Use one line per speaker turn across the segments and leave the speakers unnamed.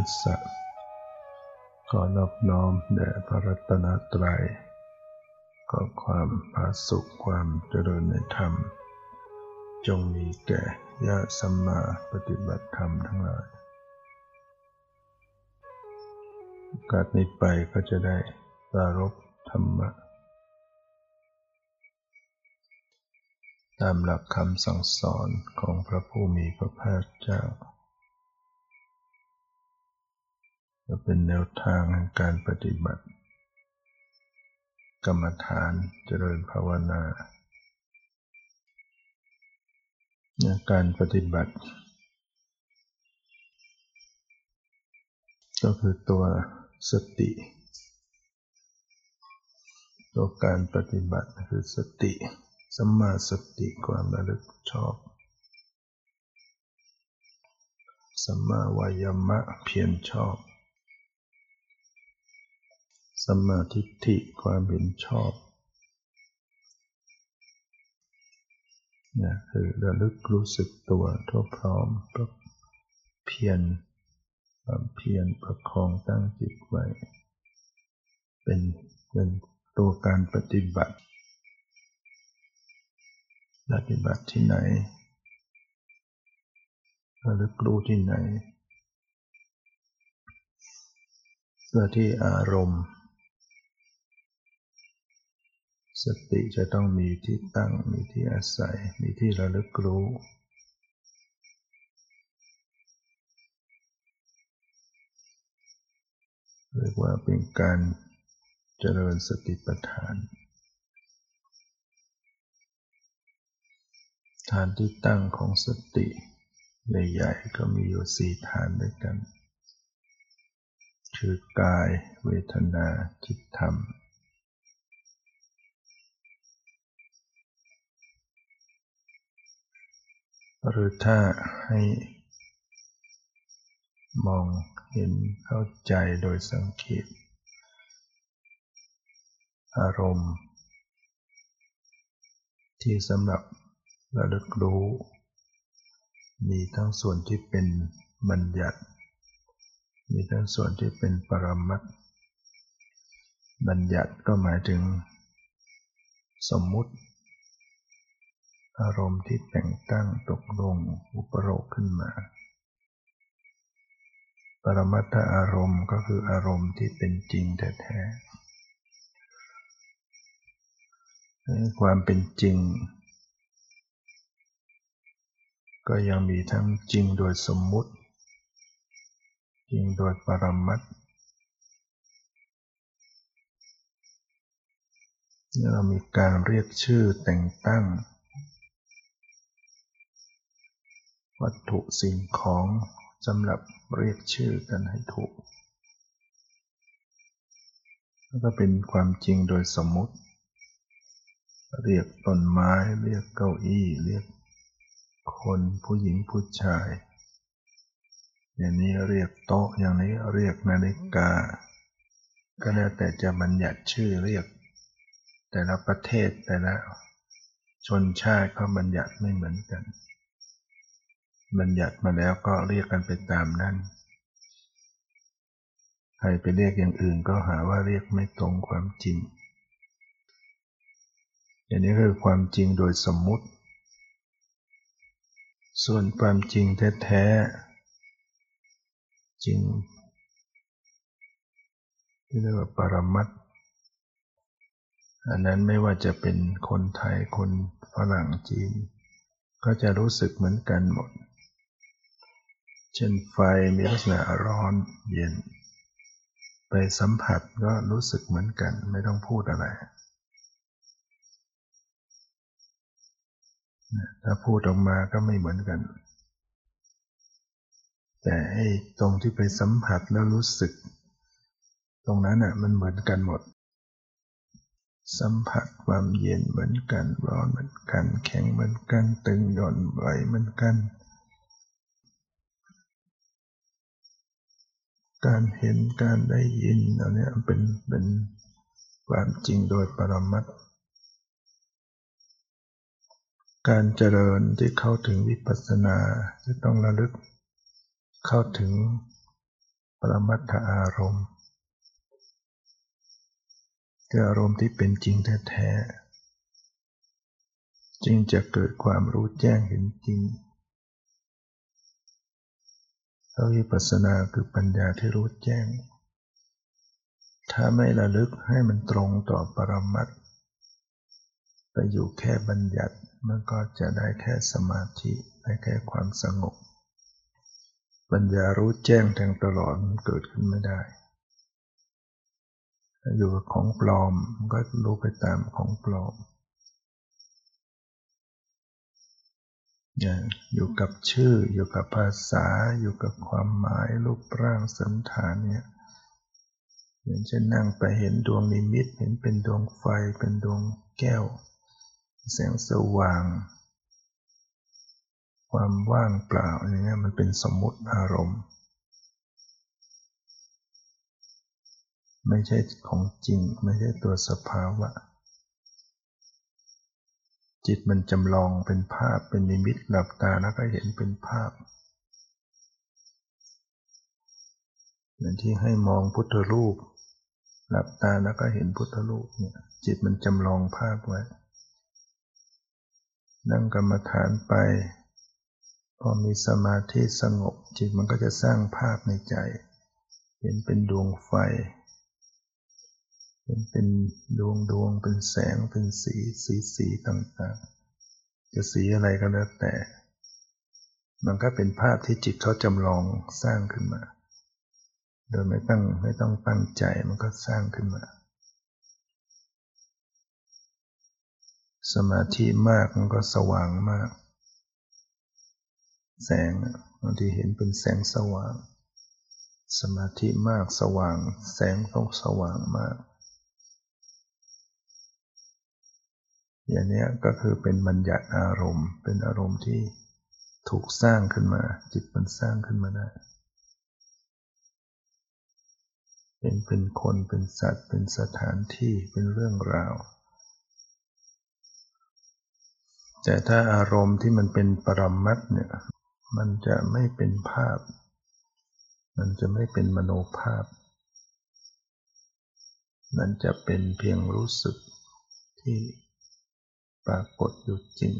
วัตถุรัตนตยสัขอนอบน้อมแด่พระรัตนตรัยขอความผาสุขความเจริญในธรรม จงมีแก่ญาติสัมมาปฏิบัติธรรมทั้งหลายโอกาสนี้ไปก็จะได้ปรารบธรรมะ ตามหลักคำสั่งสอนของพระผู้มีพระภาคเจ้า จะเป็นแนวทางในการปฏิบัติ กรรมฐานเจริญภาวนาการปฏิบัติ ก็คือตัวสติ ตัวการปฏิบัติคือสติสัมมาสติความระลึกชอบสัมมาวายามะเพียรชอบ สัมมาทิฏฐิความเห็นชอบนี่คือระลึกรู้สึกตัวทั่วพร้อมเพียรความเพียรประคองตั้งจิตไว้ เป็นเป็นตัวการปฏิบัติ ปฏิบัติที่ไหนระลึกรู้ที่ไหนเพื่อที่อารมณ์ สติจะต้องมีที่ตั้ง มีที่อาศัย มีที่ระลึกรู้ เรียกว่าเป็นการเจริญสติปัฏฐาน ฐานที่ตั้งของสติใหญ่ๆก็มีอยู่สี่ฐานด้วยกัน คือกายเวทนาจิตธรรม หรือถ้าให้มองเห็นเข้าใจโดยสังเกตอารมณ์ ที่สำหรับระลึกรู้ มีทั้งส่วนที่เป็นบัญญัติ มีทั้งส่วนที่เป็นปรมัตบัญญัติก็หมายถึง สมมุติ อารมณ์ที่แต่งตั้งตกลงอุปโรคขึ้นมา ปรมัตถอารมณ์ก็คืออารมณ์ที่เป็นจริงแท้ๆความเป็นจริง ก็ยังมีทั้งจริงโดยสมมุติ จริงโดยปรมัตเรามีการเรียกชื่อแต่งตั้ง วัตถุสิ่งของสำหรับเรียกชื่อกันให้ถูก แล้วก็เป็นความจริงโดยสมมุติ เรียกต้นไม้ เรียกเก้าอี้ เรียกคนผู้หญิงผู้ชาย อย่างนี้เรียกโต๊ะ อย่างนี้เรียกนาฬิกา ก็แล้วแต่จะบัญญัติชื่อเรียก แต่ละประเทศแต่ละชนชาติก็บัญญัติไม่เหมือนกัน บัญญัติมาแล้วก็เรียกกันไปตามนั้น ใครไปเรียกอย่างอื่นก็หาว่าเรียกไม่ตรงความจริง อย่างนี้คือความจริงโดยสมมุติ ส่วนความจริงแท้ๆจริงที่เรียกว่าปรมัตอันนั้นไม่ว่าจะเป็นคนไทยคนฝรั่งจีน ก็จะรู้สึกเหมือนกันหมด เช่นไฟมีลักษณะร้อนเย็น ไปสัมผัสก็รู้สึกเหมือนกันไม่ต้องพูดอะไร ถ้าพูดออกมาก็ไม่เหมือนกัน แต่ไอ้ตรงที่ไปสัมผัสแล้วรู้สึก ตรงนั้นอะมันเหมือนกันหมด สัมผัสความเย็นเหมือนกัน ร้อนเหมือนกัน แข็งเหมือนกัน ตึงหย่อนไหวเหมือนกัน การเห็นการได้ยินอันนี้เป็นเป็นความจริงโดยปรมัตการเจริญที่เข้าถึงวิปัสสนาจะต้องระลึกเข้าถึงปรมัตถอารมณ์คืออารมณ์ที่เป็นจริงแท้ๆจึงจะเกิดความรู้แจ้งเห็นจริง แล้ววิปัสสนาคือปัญญาที่รู้แจ้ง ถ้าไม่ระลึกให้มันตรงต่อปรมัตไปอยู่แค่บัญญัติมันก็จะได้แค่สมาธิได้แค่ความสงบ ปัญญารู้แจ้งแทงตลอดมันเกิดขึ้นไม่ได้อยู่กับของปลอมก็รู้ไปตามของปลอม อย่างอยู่กับชื่ออยู่กับภาษาอยู่กับความหมายรูปร่างสันฐานเนี่ยอย่างเช่นนั่งไปเห็นดวงนิมิตเห็นเป็นดวงไฟเป็นดวงแก้ว แสงสว่าง ความว่างเปล่าอย่างเงี้ยมันเป็นสมมุติอารมณ์ ไม่ใช่ของจริงไม่ใช่ตัวสภาวะ จิตมันจำลองเป็นภาพเป็นนิมิตหลับตาแล้วก็เห็นเป็นภาพเหมือนที่ให้มองพุทธรูป หลับตาแล้วก็เห็นพุทธรูปเนี่ยจิตมันจำลองภาพไว้ นั่งกรรมฐานไป พอมีสมาธิสงบ จิตมันก็จะสร้างภาพในใจ เห็นเป็นดวงไฟ เป็นดวงดวงเป็นแสงเป็นสีสีสีต่างๆ จะสีอะไรก็แล้วแต่ มันก็เป็นภาพที่จิตเขาจำลองสร้างขึ้นมา โดยไม่ตั้งไม่ต้องตั้งใจมันก็สร้างขึ้นมา สมาธิมากมันก็สว่างมาก แสงบางทีเห็นเป็นแสงสว่าง สมาธิมากสว่าง แสงต้องสว่างมาก อย่างนี้ก็คือเป็นบัญญัติอารมณ์ เป็นอารมณ์ที่ถูกสร้างขึ้นมา จิตมันสร้างขึ้นมาได้เป็นเป็นคนเป็นสัตว์ เป็นสถานที่เป็นเรื่องราว แต่ถ้าอารมณ์ที่มันเป็นปรมัตเนี่ย มันจะไม่เป็นภาพ มันจะไม่เป็นมโนภาพ มันจะเป็นเพียงรู้สึกที่ ปรากฏอยู่จริง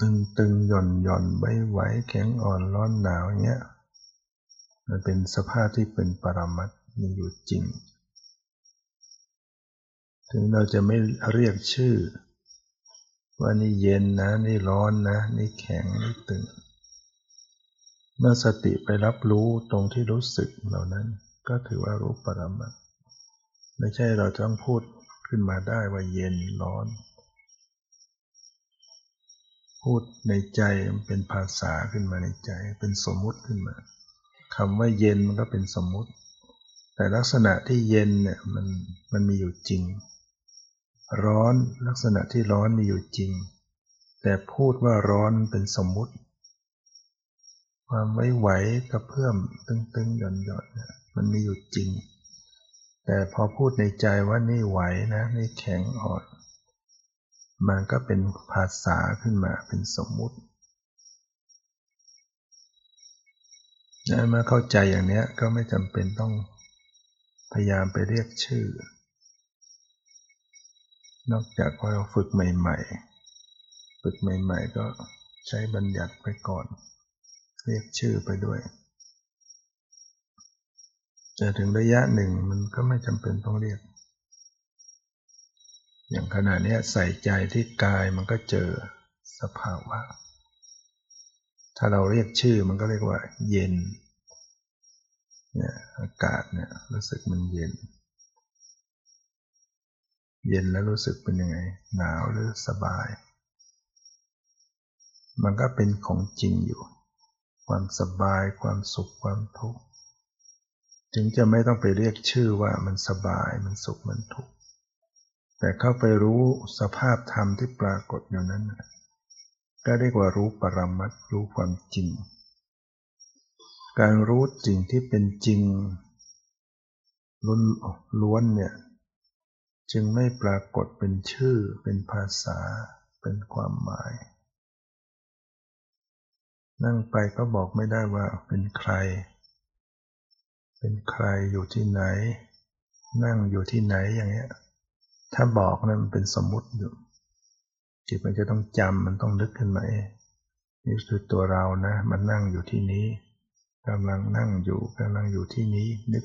ตึงตึงหย่อนหย่อนไว้ไหวแข็งอ่อนร้อนหนาวเงี้ยมันเป็นสภาพที่เป็นปรมัตมีอยู่จริง ถึงเราจะไม่เรียกชื่อ ว่านี่เย็นนะ นี่ร้อนนะ นี่แข็งนี่ตึง เมื่อสติไปรับรู้ตรงที่รู้สึกเหล่านั้น ก็ถือว่ารู้ปรมัตไม่ใช่เราต้องพูด ขึ้นมาได้ว่าเย็นร้อน พูดในใจมันเป็นภาษาขึ้นมาในใจ เป็นสมมุติขึ้นมาคำว่าเย็นมันก็เป็นสมมุติ แต่ลักษณะที่เย็นเนี่ยมันมันมีอยู่จริง ร้อนลักษณะที่ร้อนมีอยู่จริง แต่พูดว่าร้อนเป็นสมมุติ ความไว้ไหวกระเพื่อมตึงๆหย่อนๆเนี่ยมันมีอยู่จริง แต่พอพูดในใจว่านี่ไหวนะนี่แข็งอ่อน มันก็เป็นภาษาขึ้นมาเป็นสมมุติเมื่อเข้าใจอย่างนี้ก็ไม่จำเป็นต้องพยายามไปเรียกชื่อ นอกจากว่าเราฝึกใหม่ ๆ ฝึกใหม่ ๆ ก็ใช้บัญญัติไปก่อน เรียกชื่อไปด้วย แต่ถึงระยะหนึ่งมันก็ไม่จำเป็นต้องเรียก อย่างขณะนี้ใส่ใจที่กายมันก็เจอสภาวะ ถ้าเราเรียกชื่อมันก็เรียกว่า เย็น เนี่ยอากาศเนี่ยรู้สึกมันเย็น เย็นแล้วรู้สึกเป็นยังไง หนาวหรือสบาย มันก็เป็นของจริงอยู่ ความสบายความสุขความทุกข์ ถึงจะไม่ต้องไปเรียกชื่อว่ามันสบายมันสุขมันทุกข์แต่เข้าไปรู้สภาพธรรมที่ปรากฏอยู่นั้นก็เรียกว่ารู้ปรมัตรู้ความจริง การรู้จริงที่เป็นจริงล้นล้วนเนี่ยจึงไม่ปรากฏเป็นชื่อ เป็นภาษา เป็นความหมาย นั่งไปก็บอกไม่ได้ว่าเป็นใคร เป็นใครอยู่ที่ไหน นั่งอยู่ที่ไหนอย่างเงี้ย ถ้าบอกนะั้นมันเป็นสมมุติอยู่จิตมันจะต้องจำมันต้องนึกขึ้นมาเองนี่คือตัวเรานะ มันนั่งอยู่ที่นี้กำลังนั่งอยู่กำลังอยู่ที่นี้นึก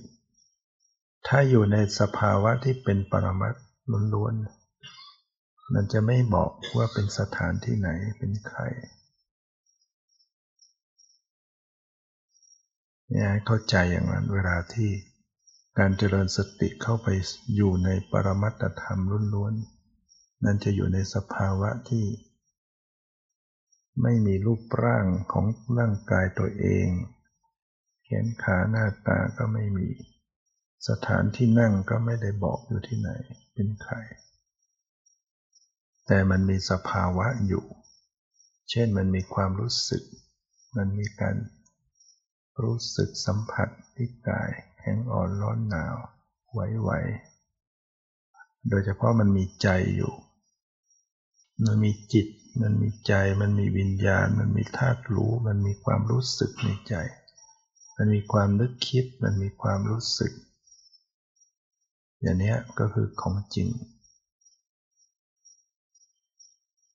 ถ้าอยู่ในสภาวะที่เป็นปรมัตล้วนๆมันจะไม่บอกว่าเป็นสถานที่ไหนเป็นใคร นี่ยเข้าใจอย่างนั้นเวลาที่การเจริญสติเข้าไปอยู่ในปรมัตธรรมล้วนๆ นั่นจะอยู่ในสภาวะที่ ไม่มีรูปร่างของร่างกายตัวเอง แขนขาหน้าตาก็ไม่มี สถานที่นั่งก็ไม่ได้บอกอยู่ที่ไหน เป็นใคร แต่มันมีสภาวะอยู่ เช่นมันมีความรู้สึก มันมีการ รู้สึกสัมผัสที่กายแข็งอ่อนร้อนหนาวไหวๆ โดยเฉพาะมันมีใจอยู่ มันมีจิต มันมีใจ มันมีวิญญาณ มันมีธาตุรู้ มันมีความรู้สึกในใจ มันมีความนึกคิด มันมีความรู้สึก อย่างนี้ก็คือของจริง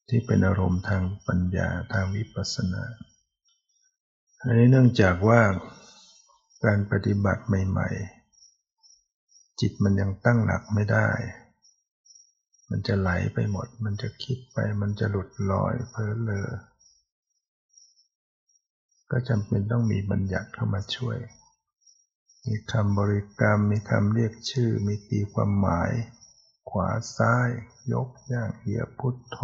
ที่เป็นอารมณ์ทางปัญญาทางวิปัสสนา อันนี้เนื่องจากว่าการปฏิบัติใหม่ ๆ จิตมันยังตั้งหลักไม่ได้ มันจะไหลไปหมด มันจะคิดไป มันจะหลุดลอยเพ้อเลอ ก็จำเป็นต้องมีบัญญัติเข้ามาช่วย มีคำบริกรรม มีคำเรียกชื่อ มีตีความหมาย ขวาซ้าย ยกย่างเหยียบพุทโธ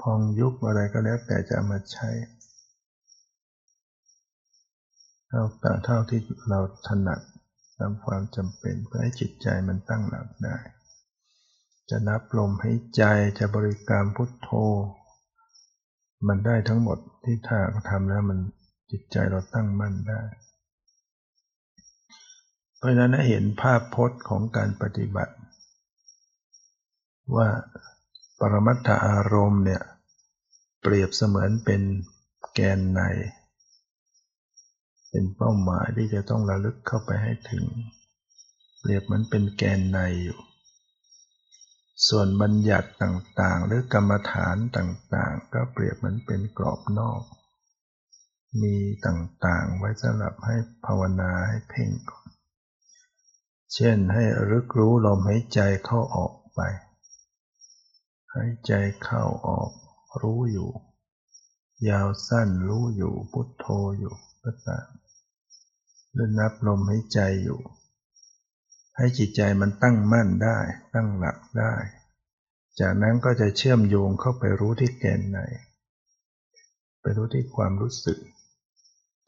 พองยุบอะไรก็แล้วแต่จะมาใช้ เท่าแต่เท่าที่เราถนัดตามความจำเป็นเพื่อให้จิตใจมันตั้งหลักได้ จะนับลมให้ใจจะบริกรรมพุทโธ มันได้ทั้งหมดที่ถ้าทำแล้วมันจิตใจเราตั้งมั่นได้ เพราะนั้นเห็นภาพพจน์ของการปฏิบัติ ว่าปรมัตถอารมณ์เนี่ย เปรียบเสมือนเป็นแกนใน เป็นเป้าหมายที่จะต้องระลึกเข้าไปให้ถึง เปรียบเหมือนเป็นแกนในอยู่ ส่วนบัญญัติต่างๆ หรือกรรมฐานต่างๆ ก็เปรียบเหมือนเป็นกรอบนอก มีต่างๆไว้สำหรับให้ภาวนาให้เพ่ง เช่นให้รึกรู้ลมหายใจเข้าออกไปหายใจเข้าออกรู้อยู่ ยาวสั้นรู้อยู่พุทโธอยู่ก็ตาม หรือนับลมหายใจอยู่ ให้จิตใจมันตั้งมั่นได้ ตั้งหลักได้ จากนั้นก็จะเชื่อมโยงเข้าไปรู้ที่แกนในไปรู้ที่ความรู้สึก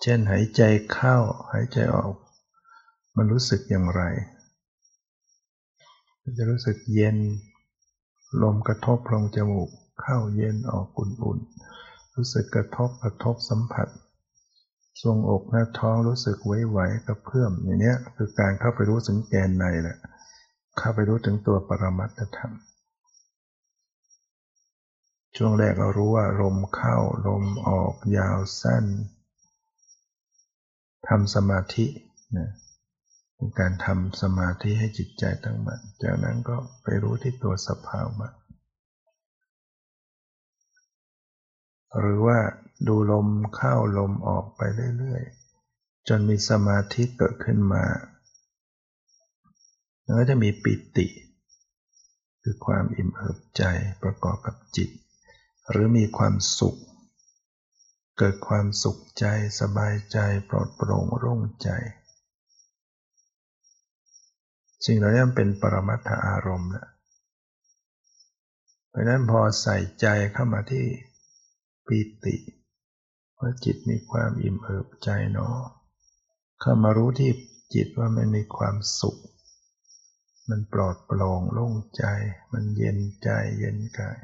เช่นหายใจเข้าหายใจออก มันรู้สึกอย่างไรจะรู้สึกเย็น ลมกระทบลงจมูก เข้าเย็นออกอุ่นๆ รู้สึกกระทบกระทบสัมผัส ทรงอกหน้าท้องรู้สึกไหวๆกระเพื่อมอย่างนี้คือการเข้าไปรู้ถึงแกนในแหละเข้าไปรู้ถึงตัวปรมัตธรรม ช่วงแรกเรารู้ว่าลมเข้าลมออกยาวสั้นทำสมาธินะเป็นการทำสมาธิให้จิตใจตั้งมั่นจากนั้นก็ไปรู้ที่ตัวสภาวะหรือว่า ดูลมเข้าลมออกไปเรื่อยๆ จนมีสมาธิเกิดขึ้นมาแล้วจะมีปิติ คือความอิ่มเอิบใจประกอบกับจิต หรือมีความสุข เกิดความสุขใจสบายใจปลอดโปร่งโล่งใจ สิ่งเหล่านี้เป็นปรมัตถอารมณ์นะเพราะนั้นพอใส่ใจเข้ามาที่ปิติ ว่าจิตมีความอิ่มเอิบใจเนาะเข้ามารู้ที่จิตว่ามันมีความสุข มันปลอดโปร่งโล่งใจ มันเย็นใจเย็นกาย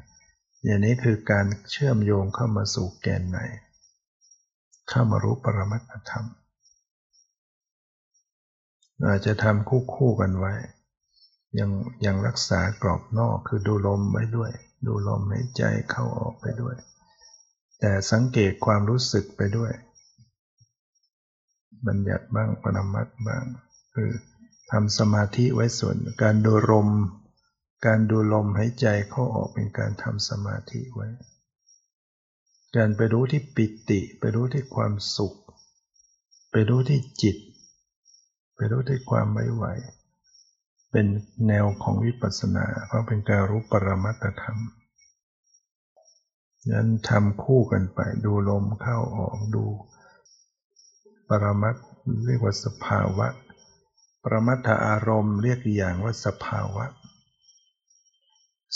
อย่างนี้คือการเชื่อมโยงเข้ามาสู่แกนในเข้ามารู้ปรมัตธรรมอาจจะทำคู่คู่กันไว้ ยังยังรักษากรอบนอกคือดูลมไว้ด้วย ดูลมหายใจเข้าออกไปด้วย แต่สังเกตความรู้สึกไปด้วย บัญญัติบ้างปรมัตบ้าง คือทำสมาธิไว้ส่วนการดูลม การดูลมหายใจเข้าออกเป็นการทำสมาธิไว้ การไปรู้ที่ปิติไปรู้ที่ความสุข ไปรู้ที่จิต ไปรู้ที่ความไม่ไหว เป็นแนวของวิปัสสนาเพราะเป็นการรู้ปรมัตธรรม นั้นทำคู่กันไป ดูลมเข้าออกดู ปรมัตเรียกว่าสภาวะ ปรมัตถอารมณ์เรียกอย่างว่าสภาวะ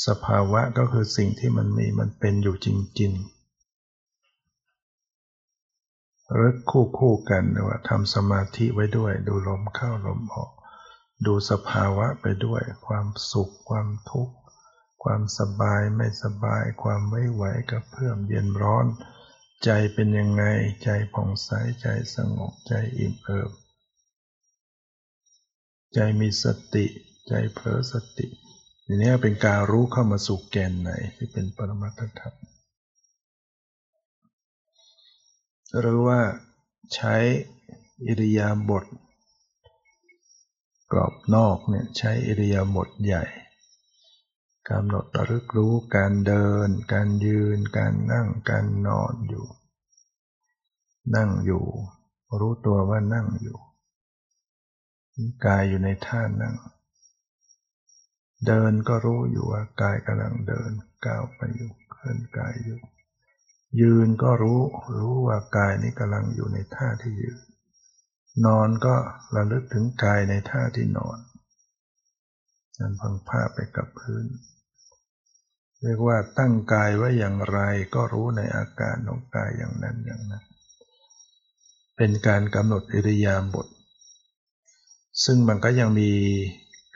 สภาวะก็คือสิ่งที่มันมีมันเป็นอยู่จริงๆรึกคู่คู่กันว่าทำสมาธิไว้ด้วย ดูลมเข้าลมออก ดูสภาวะไปด้วย ความสุขความทุกข์ ความสบายไม่สบาย ความไม่ไหวกับเพื่อมเย็นร้อน ใจเป็นยังไง ใจผ่องใส ใจสงบ ใจอิ่มเอิบ ใจมีสติ ใจเผลอสติทีนี้เป็นการรู้เข้ามาสู่แกนไหนที่เป็นปรมัตถธรรมหรือว่าใช้อิริยาบถกรอบนอกเนี่ยใช้อิริยาบถใหญ่ กำหนดระลึกรู้การเดิน การยืน การนั่ง การนอนอยู่ นั่งอยู่ รู้ตัวว่านั่งอยู่ กายอยู่ในท่านั่ง เดินก็รู้อยู่ว่ากายกำลังเดิน ก้าวไปอยู่ เคลื่อนกายอยู่ ยืนก็รู้ รู้ว่ากายนี้กำลังอยู่ในท่าที่ยืน นอนก็ระลึกถึงกายในท่าที่นอนนั่นพังผ้าไปกับพื้น เรียกว่าตั้งกายไว้อย่างไรก็รู้ในอาการของกายอย่างนั้นอย่างนั้น เป็นการกำหนดอิริยาบถซึ่งมันก็ยังมี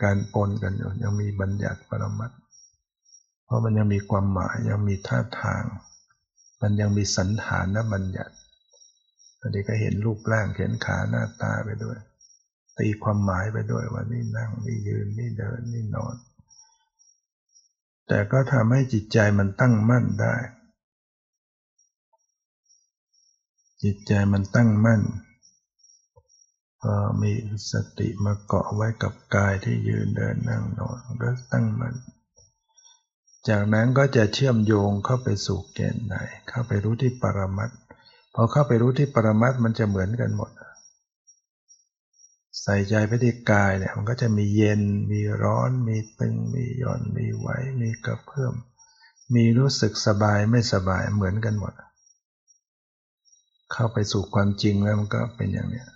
การปนกันอยู่ยังมีบัญญัติปรมัตเพราะมันยังมีความหมายยังมีท่าทาง มันยังมีสันฐานนะบัญญัติอันนี้ก็เห็นรูปร่างเห็นขาหน้าตาไปด้วย ตีความหมายไปด้วยว่านี่นั่งนี่ยืนนี่เดินนี่นอน แต่ก็ทำให้จิตใจมันตั้งมั่นได้ จิตใจมันตั้งมั่นพอมีสติมาเกาะไว้กับกายที่ยืนเดินนั่งนอนก็ตั้งมั่นจากนั้นก็จะเชื่อมโยงเข้าไปสู่แกนไหน เข้าไปรู้ที่ปรมัตพอเข้าไปรู้ที่ปรมัตมันจะเหมือนกันหมด ใส่ใจไปที่กายเนี่ยมันก็จะมีเย็น มีร้อน มีตึง มีหย่อน มีไหว มีกระเพื่อม มีรู้สึกสบายไม่สบายเหมือนกันหมด เข้าไปสู่ความจริงแล้วมันก็เป็นอย่างเนี้ย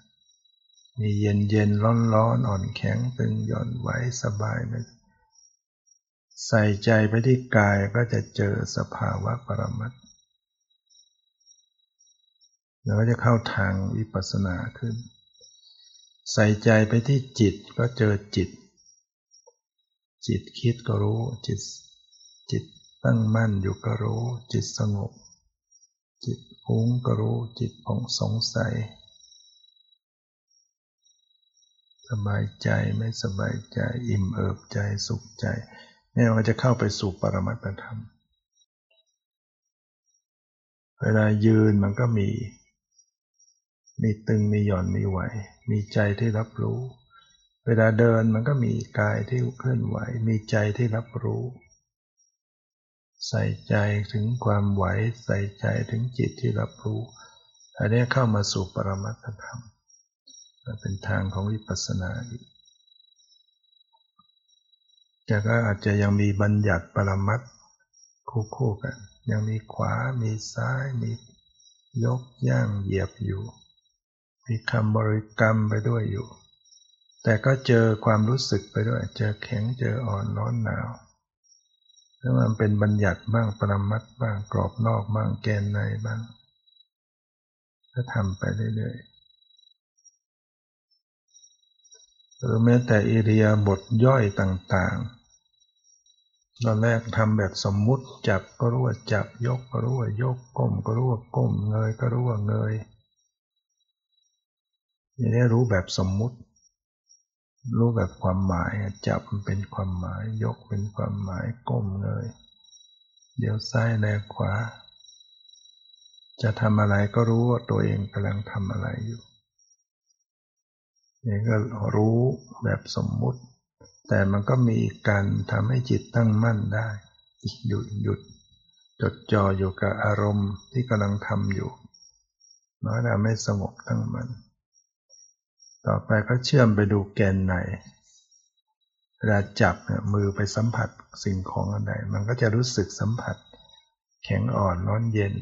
มีเย็นเย็นร้อนร้อนอ่อนแข็งตึงหย่อนไหวสบายไม่ใส่ใจไปที่กายก็จะเจอสภาวะปรมัตแล้วก็จะเข้าทางวิปัสสนาขึ้น ใส่ใจไปที่จิตก็เจอจิต จิตคิดก็รู้จิต จิตตั้งมั่นอยู่ก็รู้ จิตสงบ จิตฟุ้งก็รู้จิตผ่องสงสัย สบายใจไม่สบายใจอิ่มเอิบใจสุขใจเนี่ยมันจะเข้าไปสู่ปรมัตธรรม เวลายืนมันก็มี มีตึงมีหย่อนมีไหว มีใจที่รับรู้ เวลาเดินมันก็มีกายที่เคลื่อนไหว มีใจที่รับรู้ ใส่ใจถึงความไหว ใส่ใจถึงจิตที่รับรู้อันนี้เข้ามาสู่ปรมัตธรรมเป็นทางของวิปัสสนาอีกแต่ก็อาจจะยังมีบัญญัติปรมัตคู่ๆกัน ยังมีขวา มีซ้าย มียกย่างเหยียบอยู่ มีคำบริกรรมไปด้วยอยู่ แต่ก็เจอความรู้สึกไปด้วย เจอแข็งเจออ่อนร้อนหนาวแล้วมันเป็นบัญญัติบ้างปรมัดบ้างกรอบนอกบ้างแกนในบ้างก็ทำไปเรื่อยๆหรือแม้แต่อิริยาบถย่อยต่างๆ ตอนแรกทำแบบสมมุติจับก็รู้ว่าจับยกก็รู้ว่ายกก้มก็รู้ว่าก้มเงยก็รู้ว่าเงย อย่างนี้รู้แบบสมมุติ รู้แบบความหมายจับมันเป็นความหมาย ยกเป็นความหมายก้มเลย เดี๋ยวซ้ายแลขวา จะทำอะไรก็รู้ว่าตัวเองกำลังทำอะไรอยู่นี่ก็รู้แบบสมมุติ แต่มันก็มีการทำให้จิตตั้งมั่นได้หยุดหยุดจดจ่ออยู่กับอารมณ์ที่กำลังทำอยู่น้อยทำให้สงบตั้งมั่น ต่อไปก็เชื่อมไปดูแกนในเวลาจับเนี่ยมือไปสัมผัสสิ่งของอันใดมันก็จะรู้สึกสัมผัส แข็งอ่อนร้อนเย็น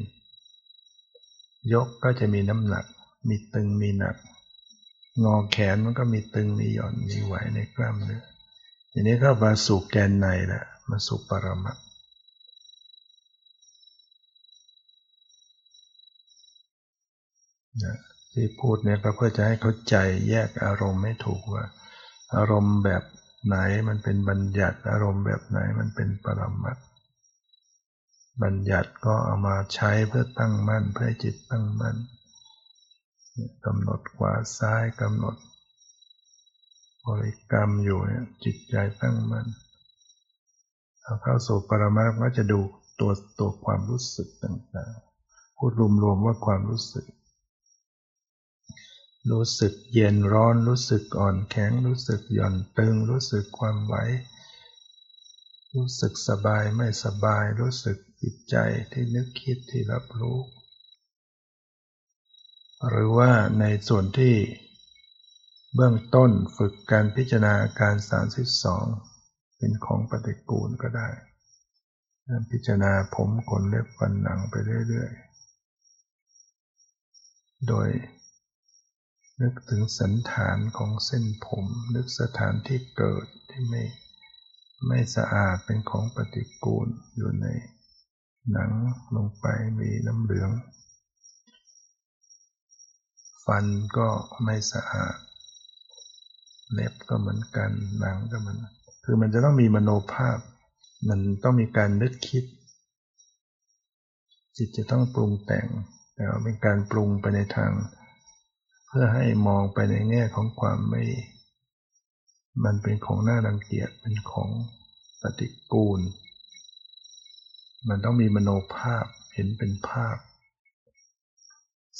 ยกก็จะมีน้ำหนัก มีตึงมีหนัก งอแขนมันก็มีตึงมีหย่อนมีไหวในกล้ามเนื้อทีนี้ก็มาสู่แกนในแหละมาสู่ปรมัตนะ ที่พูดเนี่ยก็เพื่อจะให้เข้าใจแยกอารมณ์ไม่ถูกว่า อารมณ์แบบไหนมันเป็นบัญญัติ อารมณ์แบบไหนมันเป็นปรมัตบัญญัติก็เอามาใช้เพื่อตั้งมั่นเพื่อจิตตั้งมั่นกำหนดขวาซ้ายกำหนดบริกรรมอยู่เนี่ยจิตใจตั้งมั่นเอาเข้าสู่ปรมัตก็จะดูตัวตัวความรู้สึกต่างๆ พูดรวมๆว่าความรู้สึก รู้สึกเย็นร้อนรู้สึกอ่อนแข็ง รู้สึกหย่อนตึง รู้สึกความไหว รู้สึกสบายไม่สบาย รู้สึกจิตใจที่นึกคิดที่รับรู้ หรือว่าในส่วนที่ เบื้องต้นฝึกการพิจารณาการ 32 เป็นของปฏิกูลก็ได้พิจารณาผมขนเล็บฟันหนังไปเรื่อย ๆ โดย นึกถึงสันฐานของเส้นผม นึกสถานที่เกิดที่ไม่ ไม่สะอาดเป็นของปฏิกูลอยู่ในหนังลงไปมีน้ำเหลือง ฟันก็ไม่สะอาดเล็บก็เหมือนกันหนังก็เหมือนคือมันจะต้องมีมโนภาพ มันต้องมีการนึกคิด จิตจะต้องปรุงแต่งแต่ว่าเป็นการปรุงไปในทาง พื่อให้มองไปในแง่ของความไม่ มันเป็นของน่ารังเกียจ เป็นของปฏิกูล มันต้องมีมโนภาพ เห็นเป็นภาพ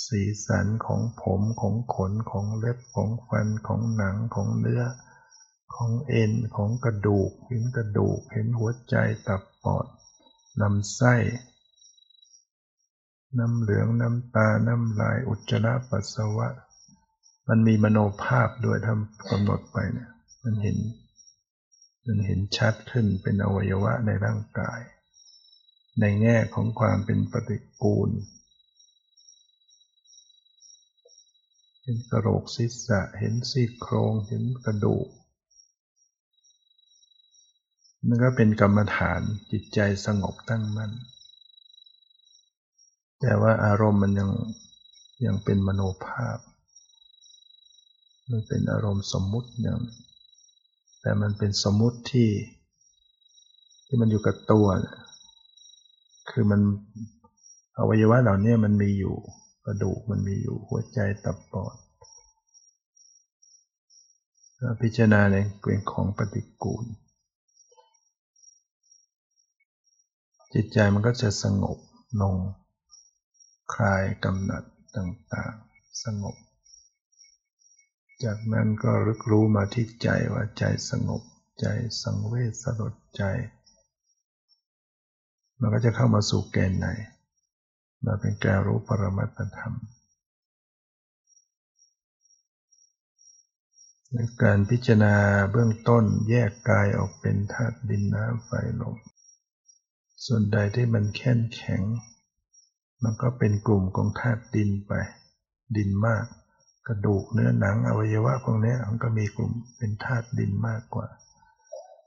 สีสันของผมของขนของเล็บของฟันของหนังของเนื้อ ของเอ็นของกระดูก เห็นกระดูก เห็นหัวใจตับปอดลำไส้น้ำเหลือง น้ำตา น้ำลาย อุจจาระ ปัสสาวะ มันมีมโนภาพด้วยทำกำหนดไปเนี่ย มันเห็น มันเห็นชัดขึ้นเป็นอวัยวะในร่างกาย ในแง่ของความเป็นปฏิกูลเห็นกระโหลกศีรษะเห็นซี่โครงเห็นกระดูกมันก็เป็นกรรมฐานจิตใจสงบตั้งมั่น แต่ว่าอารมณ์มันยังยังเป็นมโนภาพ มันเป็นอารมณ์สมมุติอย่าง แต่มันเป็นสมมุติที่ ที่มันอยู่กับตัวนะคือมันอวัยวะเหล่านี้มันมีอยู่กระดูกมันมีอยู่หัวใจตับปอดพิจารณาในเป็นของปฏิกูล จิตใจมันก็จะสงบลงคลายกำหนัดต่างๆ สงบ จากนั้นก็รึกรู้มาที่ใจว่าใจสงบใจสังเวชสลดใจ มันก็จะเข้ามาสู่แกนในมาเป็นการรู้ปรมัตธรรมในการพิจารณาเบื้องต้นแยกกายออกเป็นธาตุดินน้ำไฟลมส่วนใดที่มันแข็งแข็ง มันก็เป็นกลุ่มของธาตุดินไป ดินมาก กระดูกเนื้อหนังอวัยวะพวกนี้มันก็มีกลุ่มเป็นธาตุดินมากกว่า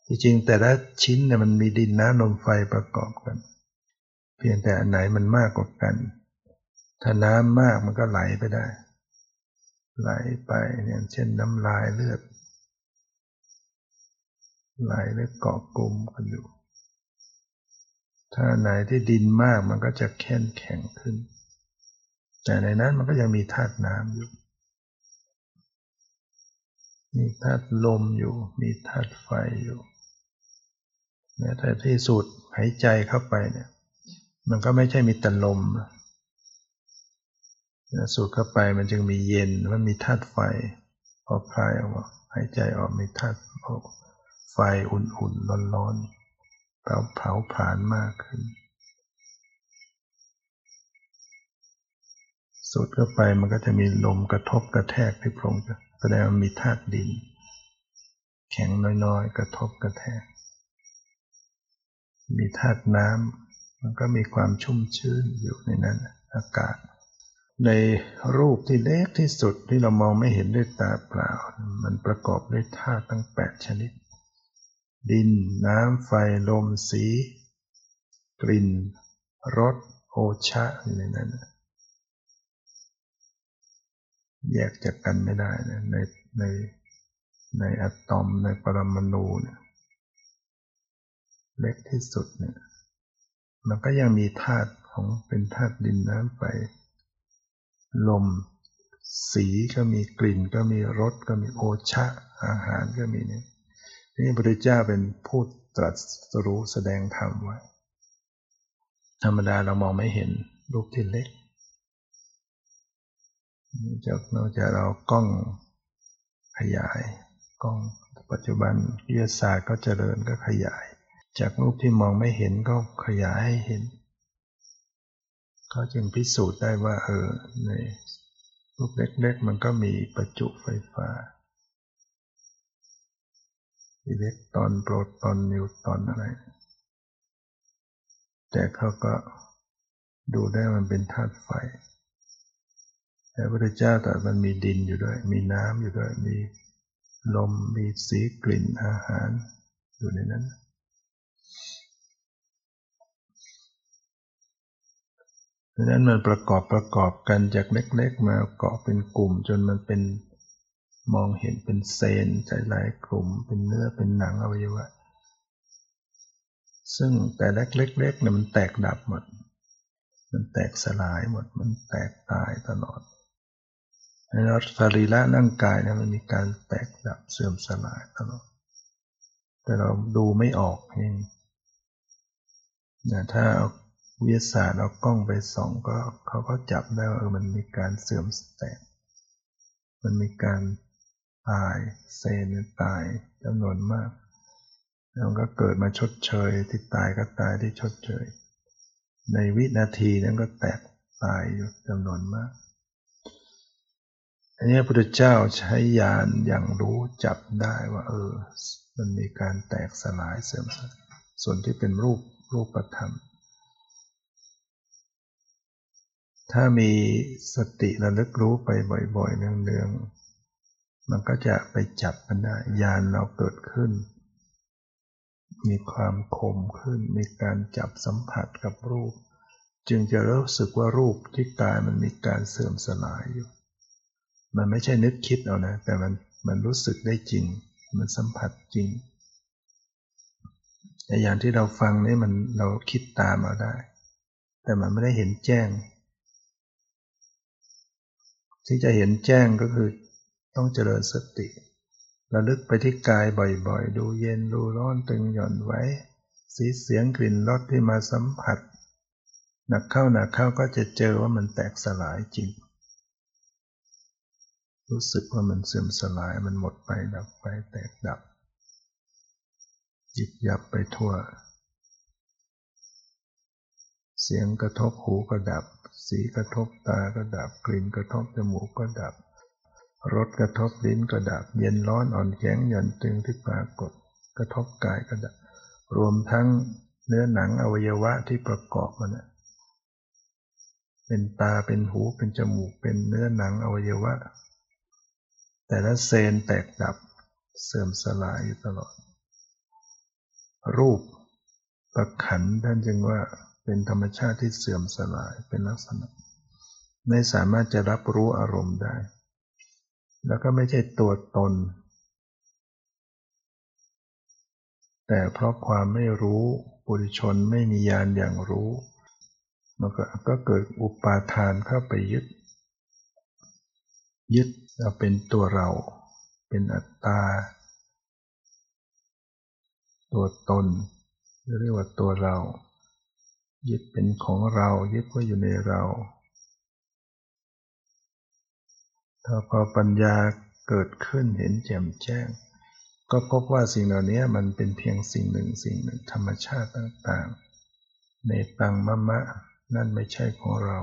จริงๆแต่ละชิ้นเนี่ยมันมีดินน้ำลมไฟประกอบกัน เพียงแต่อันไหนมันมากกว่ากัน ถ้าน้ำมากมันก็ไหลไปได้ ไหลไปเนี่ยเช่นน้ำลายเลือดไหลแลอเกาะกลุ่มกันอยู่ ถ้าไหนที่ดินมากมันก็จะแข็งแข็งขึ้น แต่ในนั้นมันก็ยังมีธาตุน้ำอยู่ มีธาตุลมอยู่ มีธาตุไฟอยู่เนี่ยแต่ที่สูดหายใจเข้าไปเนี่ย มันก็ไม่ใช่มีแต่ลมสูดเข้าไปมันจึงมีเย็นมันมีธาตุไฟพอคลายออกมาหายใจออกมีธาตุไฟอุ่นๆร้อนๆเผาเผาผลาญมากขึ้น สูดเข้าไปมันก็จะมีลมกระทบกระแทกที่โพรง แสดงมีธาตุดิน แข็งน้อยๆ กระทบกระแทก มีธาตุน้ำมันก็มีความชุ่มชื้นอยู่ในนั้นอากาศ ในรูปที่เล็กที่สุดที่เรามองไม่เห็นด้วยตาเปล่า มันประกอบด้วยธาตุทั้งแปดชนิด ดิน น้ำ ไฟ ลม สี กลิ่น รส โอชะอยู่ในนั้น แยกจากกันไม่ได้นะในในในอะตอมในปรมาณูเนี่ยเล็กที่สุดเนี่ย มันก็ยังมีธาตุของเป็นธาตุดินน้ำไฟลม สีก็มีกลิ่นก็มีรสก็มีโอชะ อาหารก็มีเนี่ยนี่พระพุทธเจ้าเป็นผู้ตรัสรู้แสดงธรรมไว้ธรรมดาเรามองไม่เห็นรูปที่เล็ก จากนอกจากเรากล้องขยายกล้องปัจจุบันวิทยาศาสตร์ก็เจริญก็ขยาย จากรูปที่มองไม่เห็นก็ขยายให้เห็นเขาจึงพิสูจน์ได้ว่าเออในรูปเล็กๆ มันก็มีประจุไฟฟ้าอิเล็กตรอนโปรตอนนิวตรอนอะไร แต่เขาก็ดูได้มันเป็นธาตุไฟ แต่พระเจ้าแต่มันมีดินอยู่ด้วย มีน้ำอยู่ด้วย มีลม มีสีกลิ่นอาหาร อยู่ในนั้น ดังนั้นมันประกอบประกอบกันจากเล็ก ๆ มาเกาะเป็นกลุ่มจนมันเป็นมองเห็นเป็นเซนใจหลายกลุ่ม เป็นเนื้อเป็นหนังอวัยวะ ซึ่งแต่เล็กๆเนี่ยมันแตกดับหมด มันแตกสลายหมด มันแตกตายตลอด ในสรีระร่างกายเนี่ยมันมีการแตกดับเสื่อมสลายตลอดแต่เราดูไม่ออกเองนะถ้าเอาวิทยาศาสตร์เอากล้องไปส่องก็เขาก็จับได้ว่าเออมันมีการเสื่อมแตก มันมีการตายเซลล์ตายจำนวนมากแล้วก็เกิดมาชดเชยที่ตายก็ตายที่ชดเชย ในวินาทีนั้นก็แตกตายอยู่จำนวนมาก อันนี้พระพุทธเจ้าใช้ญาณอย่างรู้จับได้ว่า เออ มันมีการแตกสลายเสื่อมสลายส่วนที่เป็นรูปรูปธรรม ถ้ามีสติระลึกรู้ไปบ่อยๆ เนืองๆ มันก็จะไปจับมันได้ญาณเราเกิดขึ้น มีความคมขึ้น มีการจับสัมผัสกับรูป จึงจะรู้สึกว่ารูปที่กายมันมีการเสื่อมสลายอยู่ มันไม่ใช่นึกคิดเอานะ แต่มันมันรู้สึกได้จริง มันสัมผัสจริงแต่อย่างที่เราฟังนี่มันเราคิดตามเอาได้ แต่มันไม่ได้เห็นแจ้ง ที่จะเห็นแจ้งก็คือต้องเจริญสติระลึกไปที่กายบ่อยๆ ดูเย็นดูร้อนตึงหย่อนไว้ สีเสียงกลิ่นรสที่มาสัมผัส หนักเข้าหนักเข้าก็จะเจอว่ามันแตกสลายจริง รู้สึกว่ามันเสื่อมสลายมันหมดไปดับไปแตกดับจิตยับไปทั่ว เสียงกระทบหูก็ดับ สีกระทบตาก็ดับ กลิ่นกระทบจมูกก็ดับรสกระทบลิ้นก็ดับ เย็นร้อนอ่อนแข็งหย่อนตึงที่ปรากฏ กระทบกายก็ดับ รวมทั้งเนื้อหนังอวัยวะที่ประกอบมันเป็นตาเป็นหูเป็นจมูกเป็นเนื้อหนังอวัยวะ แต่ละเซนแตกดับเสื่อมสลายอยู่ตลอด รูปประขันท่านจึงว่าเป็นธรรมชาติที่เสื่อมสลายเป็นลักษณะ ไม่สามารถจะรับรู้อารมณ์ได้ แล้วก็ไม่ใช่ตัวตน แต่เพราะความไม่รู้ปุถุชนไม่มีญาณอย่างรู้มันก็ก็เกิดอุปาทานเข้าไปยึด ยึด เราเป็นตัวเรา เป็นอัตตา ตัวตนเรียกว่าตัวเรา ยึดเป็นของเรา ยึดว่าอยู่ในเรา ถ้าพอปัญญาเกิดขึ้นเห็นแจ่มแจ้ง ก็พบว่าสิ่งเหล่านี้มันเป็นเพียงสิ่งหนึ่งสิ่งหนึ่งธรรมชาติต่างๆ ในตังมะมะ นั่นไม่ใช่ของเรา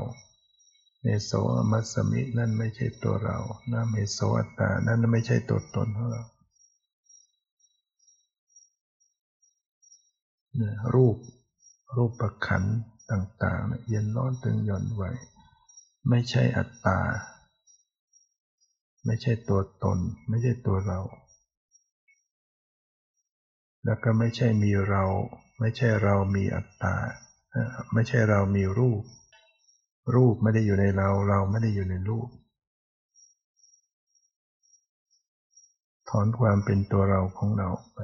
เมโสมัสมิ นั่นไม่ใช่ตัวเรานะเมโสอัตตา นั่นไม่ใช่ตัวตนของเรา รูป รูปประขันต่างๆ เย็นร้อนตึงหย่อนไหว ไม่ใช่อัตตา ไม่ใช่ตัวตน ไม่ใช่ตัวเรา แล้วก็ไม่ใช่มีเรา ไม่ใช่เรามีอัตตา ไม่ใช่เรามีรูป รูปไม่ได้อยู่ในเรา เราไม่ได้อยู่ในรูป ถอนความเป็นตัวเราของเราไป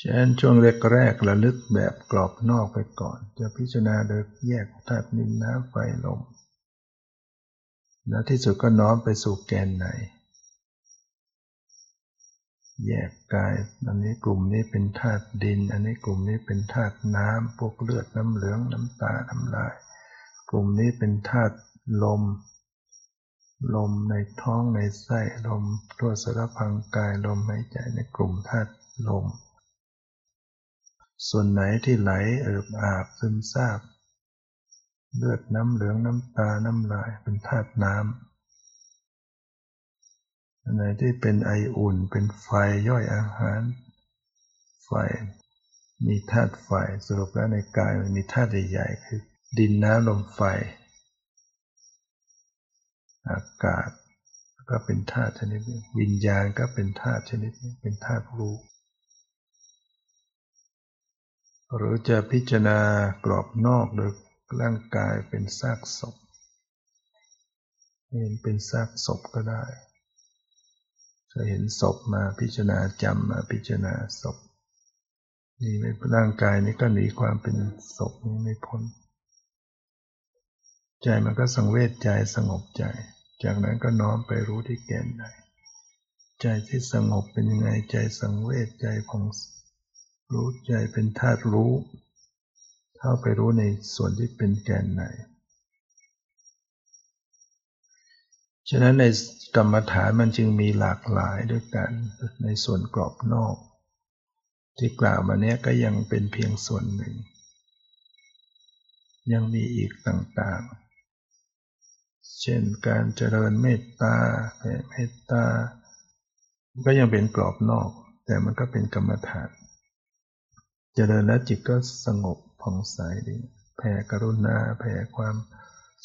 ฉะนั้นช่วงแรกๆระลึกแบบกรอบนอกไปก่อน จะพิจารณาโดยแยกธาตุนินน้ำไฟลม แล้วที่สุดก็น้อมไปสู่แกนไหน แยกกาย อันนี้กลุ่มนี้เป็นธาตุดิน อันนี้กลุ่มนี้เป็นธาตุน้ำพวกเลือดน้ำเหลืองน้ำตาน้ำลาย กลุ่มนี้เป็นธาตุลม ลมในท้องในไส้ลมทั่วสารพังกายลมหายใจในกลุ่มธาตุลม ส่วนไหนที่ไหลเอิบอาบซึมซาบเลือดน้ำเหลืองน้ำตาน้ำลายเป็นธาตุน้ำ อันไหนที่เป็นไออุ่น เป็นไฟย่อยอาหาร ไฟ มีธาตุไฟสรุปแล้วในกายมันมีธาตุใหญ่ๆคือ ดินน้ำลมไฟ อากาศก็เป็นธาตุชนิดนี้วิญญาณก็เป็นธาตุชนิดนี้เป็นธาตุรู้หรือจะพิจารณากรอบนอกโดยร่างกายเป็นซากศพเห็นเป็นซากศพก็ได้ จะเห็นศพมาพิจารณาจำมาพิจารณาศพนี่ไม่ร่างกายนี้ก็หนีความเป็นศพนี้ไม่พ้น ใจมันก็สังเวชใจสงบใจ จากนั้นก็น้อมไปรู้ที่แก่นใดใจที่สงบเป็นยังไงใจสังเวชใจผ่องรู้ใจเป็นธาตุรู้ เข้าไปรู้ในส่วนที่เป็นแก่นไหน ฉะนั้นในกรรมฐานมันจึงมีหลากหลายด้วยกันในส่วนกรอบนอก ที่กล่าวมาเนี้ยก็ยังเป็นเพียงส่วนหนึ่ง ยังมีอีกต่างๆ เช่นการเจริญเมตตาแผ่เมตตา ก็ยังเป็นกรอบนอก แต่มันก็เป็นกรรมฐาน เจริญแล้วจิตก็สงบผ่องใสดีแผ่กรุณาแผ่ความ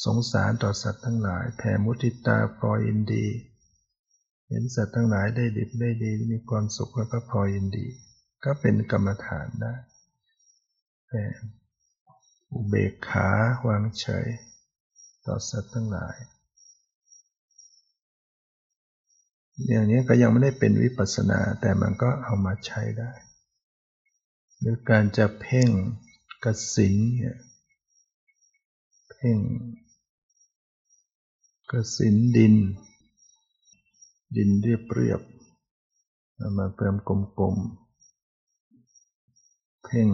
สงสารต่อสัตว์ทั้งหลาย แผ่มุทิตาพอยินดี เห็นสัตว์ทั้งหลายได้ดิบได้ดีมีความสุขแล้วก็พอยินดี ก็เป็นกรรมฐานได้แผ่อุเบกขาวางเฉย ต่อสัตว์ทั้งหลายอย่างนี้ก็ยังไม่ได้เป็นวิปัสสนาแต่มันก็เอามาใช้ได้ หรือการจะเพ่งกสินเนี่ยเพ่ง กสินดิน ดินเรียบเรียบมาเพิ่มกลมๆ เพ่ง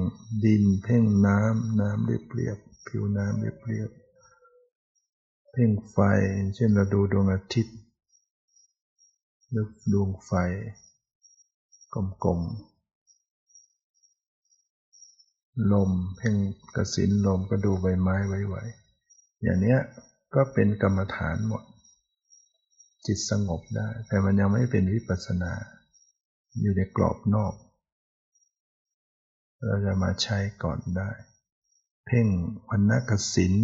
ดิน เพ่งน้ำ น้ำเรียบเรียบ ผิวน้ำเรียบเรียบ เพ่งไฟ เช่นเราดูดวงอาทิตย์นึกดวงไฟ กลมๆ ลม เพ่งกระสินลมก็ดูใบไม้ไหวๆอย่างเนี้ย ก็เป็นกรรมฐานหมด จิตสงบได้ แต่มันยังไม่เป็นวิปัสสนา อยู่ในกรอบนอก เราจะมาใช้ก่อนได้ เพ่งวันนกสิน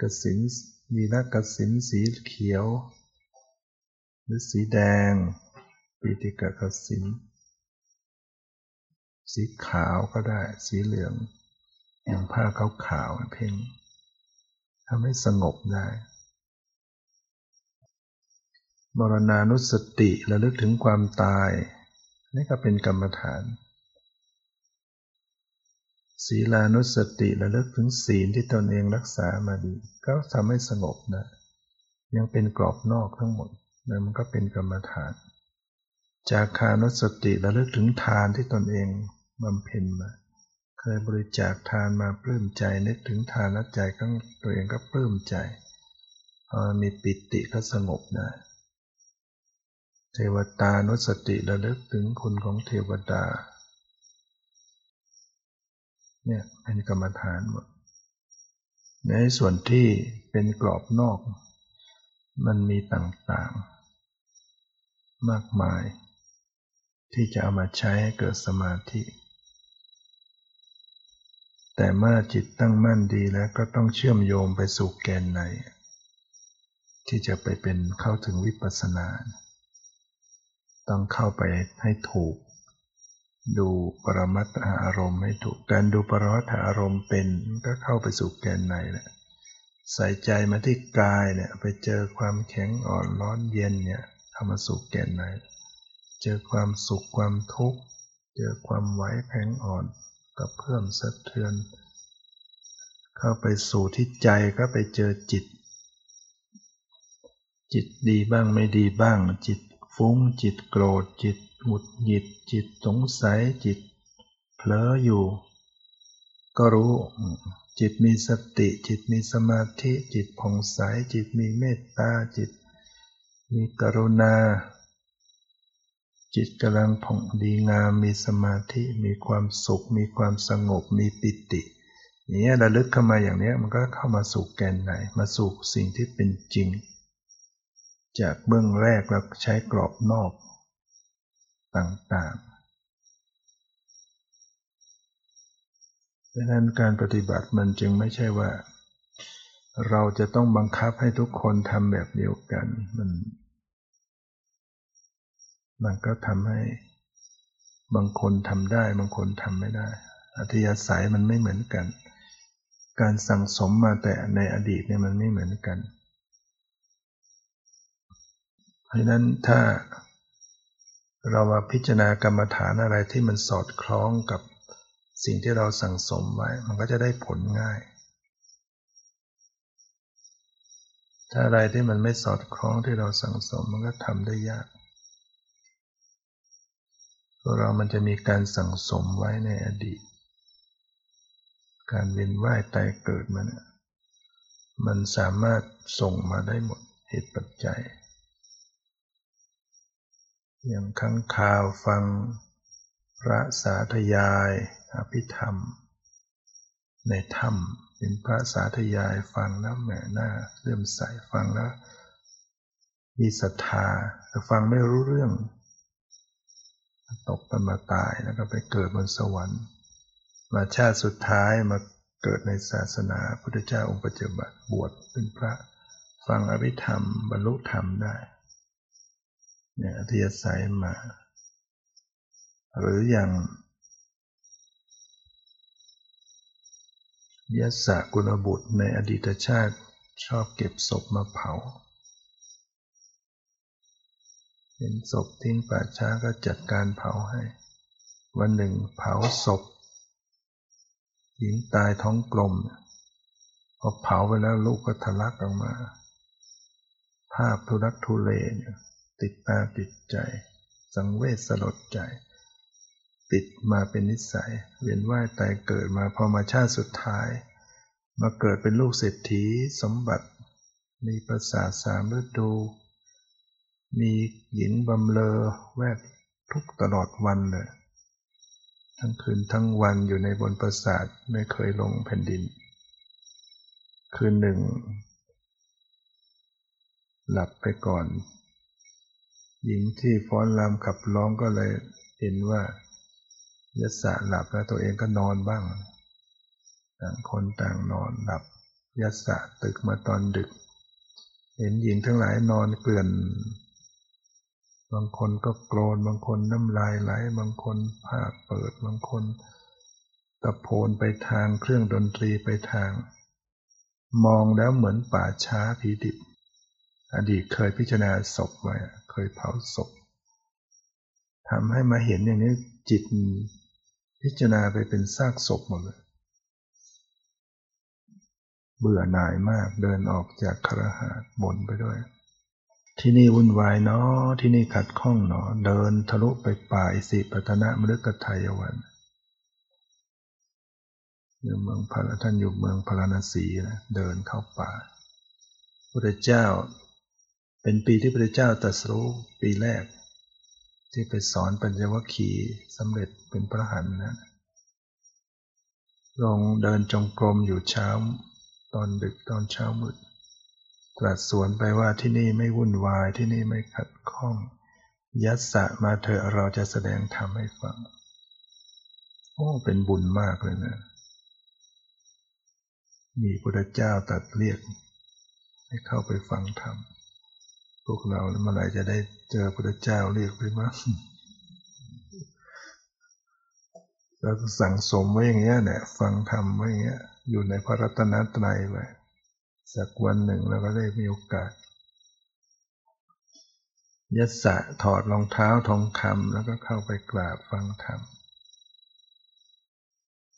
กสินมีนักสินสีเขียว หรือสีแดงปีติกกสินสีขาวก็ได้ สีเหลืองอย่างผ้าขาวขาวเพ่ง ทำให้สงบได้บรณานุสติระลึกถึงความตาย นี่ก็เป็นกรรมฐาน ศีลานุสติระลึกถึงศีลที่ตนเองรักษามาดี ก็ทำให้สงบนะยังเป็นกรอบนอกทั้งหมดนั่นมันก็เป็นกรรมฐาน จาคานุสติระลึกถึงทานที่ตนเองบำเพ็ญมา เคยบริจาคทานมาปลื้มใจนึกถึงทานแล้วใจก็ตัวเองก็ปลื้มใจพอมีปิติก็สงบได้เทวตานุสติระลึกถึงคุณของเทวดาเนี่ยเป็นกรรมฐานหมดในส่วนที่เป็นกรอบนอก มันมีต่างๆ มากมาย ที่จะเอามาใช้ให้เกิดสมาธิ แต่เมื่อจิตตั้งมั่นดีแล้วก็ต้องเชื่อมโยงไปสู่แกนใน ที่จะไปเป็นเข้าถึงวิปัสสนา ต้องเข้าไปให้ถูก ดูปรมัตถอารมณ์ให้ถูก การดูปรมัตถอารมณ์เป็นก็เข้าไปสู่แกนในแหละใส่ใจมาที่กายเนี่ยไปเจอความแข็งอ่อนร้อนเย็นเนี่ยเข้ามาสู่แกนใน เจอความสุขความทุกข์ เจอความไหวแข็งอ่อน กับเพิ่มสะเทือน เข้าไปสู่ที่ใจก็ไปเจอจิต จิตดีบ้างไม่ดีบ้าง จิตฟุ้งจิตโกรธจิตหงุดหงิดจิตสงสัยจิตเผลออยู่ ก็รู้จิตมีสติ จิตมีสมาธิ จิตผ่องใสจิตมีเมตตาจิต มีกรุณา จิตกำลังผ่องดีงามมีสมาธิมีความสุข มีความสงบมีปิติอย่างนี้ระลึกเข้ามาอย่างนี้มันก็เข้ามาสู่แกนไหน มาสู่สิ่งที่เป็นจริง จากเบื้องแรกเราใช้กรอบนอกต่างๆดังนั้นการปฏิบัติมันจึงไม่ใช่ว่า เราจะต้องบังคับให้ทุกคนทำแบบเดียวกันมัน มันก็ทำให้บางคนทำได้ บางคนทำไม่ได้ อัธยาศัยมันไม่เหมือนกัน การสั่งสมมาแต่ในอดีตเนี่ยมันไม่เหมือนกัน เพราะนั้นถ้าเรามาพิจารณากรรมฐานอะไรที่มันสอดคล้องกับสิ่งที่เราสั่งสมไว้ มันก็จะได้ผลง่าย ถ้าอะไรที่มันไม่สอดคล้องที่เราสั่งสมมันก็ทำได้ยาก ตัวเรามันจะมีการสั่งสมไว้ในอดีต การเวียนว่ายตายเกิดมันมันสามารถส่งมาได้หมดเหตุปัจจัย อย่างครั้งข่าวฟังพระสาธยายอภิธรรม ในถ้ำเป็นพระสาธยายฟังแล้วแหมหน้าเริ่มใสฟังแล้ว มีศรัทธาแต่ฟังไม่รู้เรื่อง ตกไปมาตายแล้วก็ไปเกิดบนสวรรค์ มาชาติสุดท้ายมาเกิดในศาสนาพุทธเจ้าองค์ปัจจุบันบวชเป็นพระฟังอภิธรรม บรรลุธรรมได้เนี่ยอธิยศัยมา หรืออย่างยศกุณบุตรในอดีตชาติชอบเก็บศพมาเผา เห็นศพทิ้งป่าช้าก็จัดการเผาให้ วันหนึ่งเผาศพ หญิงตายท้องกลมพอเผาไปแล้วลูกก็ทะลักออกมา ภาพทุรักทุเลติดตาติดใจ สังเวชสลดใจ ติดมาเป็นนิสัย เวียนว่ายตายเกิดมาพอมาชาติสุดท้าย มาเกิดเป็นลูกเศรษฐีสมบัติ มีประสาทสามฤดู มีหญิงบำเลอแวดทุกตลอดวันเลยทั้งคืนทั้งวันอยู่ในบนปราสาทไม่เคยลงแผ่นดิน คืนหนึ่ง หลับไปก่อน หญิงที่ฟ้อนรำขับร้องก็เลยเห็นว่ายศะหลับแล้วตัวเองก็นอนบ้าง ต่างคนต่างนอนหลับยศะตึกมาตอนดึก เห็นหญิงทั้งหลายนอนเกลื่อน บางคนก็โกรนบางคนน้ำลายไหล บางคนผ้าเปิด บางคนตะโพนไปทางเครื่องดนตรีไปทาง มองแล้วเหมือนป่าช้าผีดิบ อดีตเคยพิจารณาศพไว้เคยเผาศพทำให้มาเห็นอย่างนี้จิตพิจารณาไปเป็นซากศพหมดเลยเบื่อหน่ายมากเดินออกจากครหาบ่นไปด้วย ที่นี่วุ่นวายเนาะที่นี่ขัดข้องเนาะเดินทะลุไปป่าอิสิปตนะมฤกไทยวันอยู่เมืองพระท่านอยู่เมืองพาราณสีนะเดินเข้าป่าพุทธเจ้า เป็นปีที่พระเจ้าตรัสรู้ปีแรก ที่ไปสอนปัญญวัคคีย์สำเร็จเป็นพระหันนะลงเดินจงกรมอยู่เช้า ตอนดึกตอนเช้ามืด ตรัสสวนไปว่าที่นี่ไม่วุ่นวายที่นี่ไม่ขัดข้อง ยัสสะมาเถอะเราจะแสดงธรรมให้ฟัง โอ้เป็นบุญมากเลยนะ มีพระเจ้าตัดเรียก ให้เข้าไปฟังธรรม พวกเราเมื่อไหร่จะได้เจอพระเจ้าเรียกไปมั้งเราสั่งสมไว้อย่างเงี้ยเนี่ยฟังธรรมไว้อย่างเงี้ยอยู่ในพระรัตนตรัยไว้ สักวันหนึ่งเราก็ได้มีโอกาส ยัสะถอดรองเท้าทองคำแล้วก็เข้าไปกราบฟังธรรม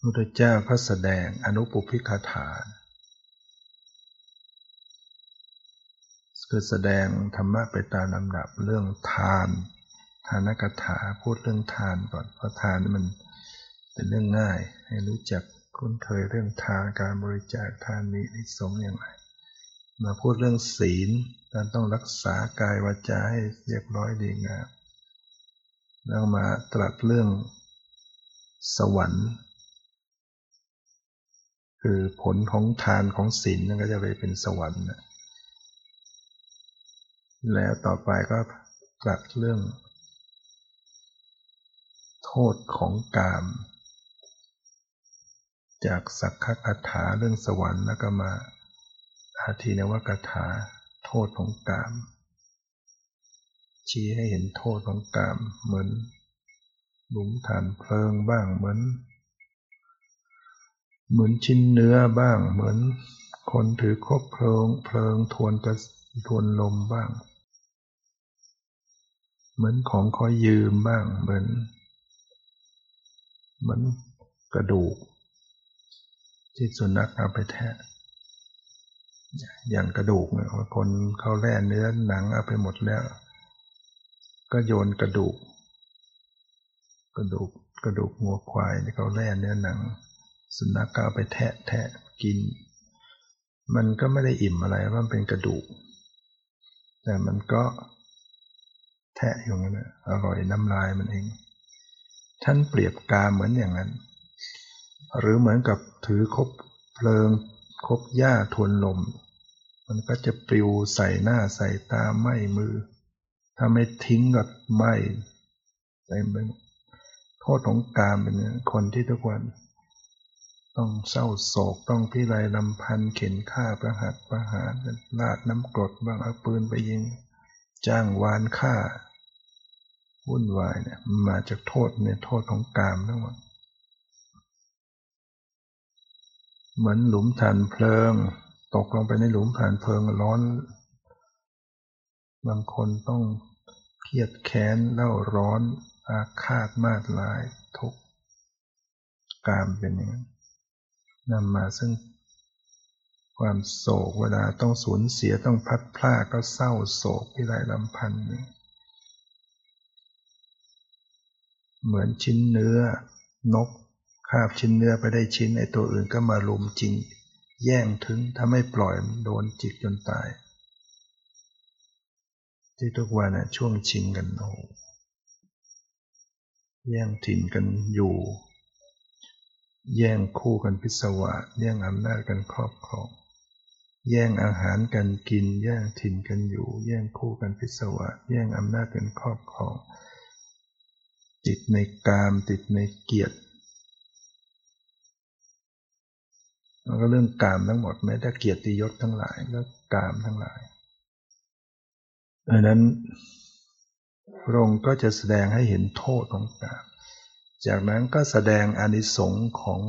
พุทธเจ้าก็แสดงอนุปุพิคาถาคือแสดงธรรมะไปตามลำดับเรื่องทาน ทานกถาพูดเรื่องทานก่อน เพราะทานมันเป็นเรื่องง่าย ให้รู้จักคุ้นเคยเรื่องทานการบริจาคทานมีนิสงอย่างไร มาพูดเรื่องศีลการต้องรักษากายวาจาให้เรียบร้อยดีงามแล้วมาตรัสเรื่องสวรรค์ คือผลของทานของศีลนั่นก็จะไปเป็นสวรรค์นะแล้วต่อไปก็ตรัสเรื่อง โทษของกาม จากสักขคาถาเรื่องสวรรค์แล้วก็มา อาทีนวกถา โทษของกาม ชี้ให้เห็นโทษของกาม เหมือนหลุมฐานเพลิงบ้างเหมือน เหมือนชิ้นเนื้อบ้าง เหมือนคนถือคบเพลิง เพลิงทวนกระทวนลมบ้าง เหมือนของคอยยืมบ้างเหมือนเหมือนกระดูก ที่สุนัขเอาไปแทะ อย่างกระดูกเนี่ยคนเขาแล่เนื้อหนังเอาไปหมดแล้ว ก็โยนกระดูก กระดูกกระดูกงัวควายที่เขาแล่เนื้อหนัง สุนัขก็เอาไปแทะแทะกิน มันก็ไม่ได้อิ่มอะไรว่ามันเป็นกระดูก แต่มันก็แทะอยู่นั่นอร่อยน้ำลายมันเอง ท่านเปรียบกาเหมือนอย่างนั้น หรือเหมือนกับถือคบเพลิงคบหญ้าทวนลม มันก็จะปลิวใส่หน้าใส่ตาไหม้มือ ถ้าไม่ทิ้งก็ไหม้เต็มไปโทษของกามเป็นคนที่ทุกวัน ต้องเศร้าโศกต้องพิไรลำพันเข็นฆ่าประหัตประหารลาดน้ำกรดบ้างเอาปืนไปยิง จ้างวานฆ่าวุ่นวายเนี่ยมาจากโทษเนี่ยโทษของกามทั้งหมดเหมือนหลุมฐานเพลิง ตกลงไปในหลุมผ่านเพลิงร้อน บางคนต้องเครียดแค้นเล่าร้อนอาฆาตมาดลายทุกกามเป็นอย่างนั้นนำมาซึ่งความโศกเวลาต้องสูญเสียต้องพัดพลาดก็เศร้าโศกพิไรลำพันธ์เหมือนชิ้นเนื้อนกคาบชิ้นเนื้อไปได้ชิ้นไอตัวอื่นก็มาลุมจริง แย่งถึงถ้าไม่ปล่อยโดนจิกจนตาย ที่ทุกวันนะช่วงชิงกันโอ้แย่งถิ่นกันอยู่ แย่งคู่กันพิศวาสแย่งอำนาจกันครอบครอง แย่งอาหารกันกิน แย่งถิ่นกันอยู่ แย่งคู่กันพิศวาสแย่งอำนาจกันครอบครอง ติดในกามติดในเกียรติ มันก็เรื่องกามทั้งหมดแม้แต่เกียรติยศทั้งหลายก็กามทั้งหลายดังนั้นพระองค์ก็จะแสดงให้เห็นโทษของกาม จากนั้นก็แสดงอนิสงค์ของ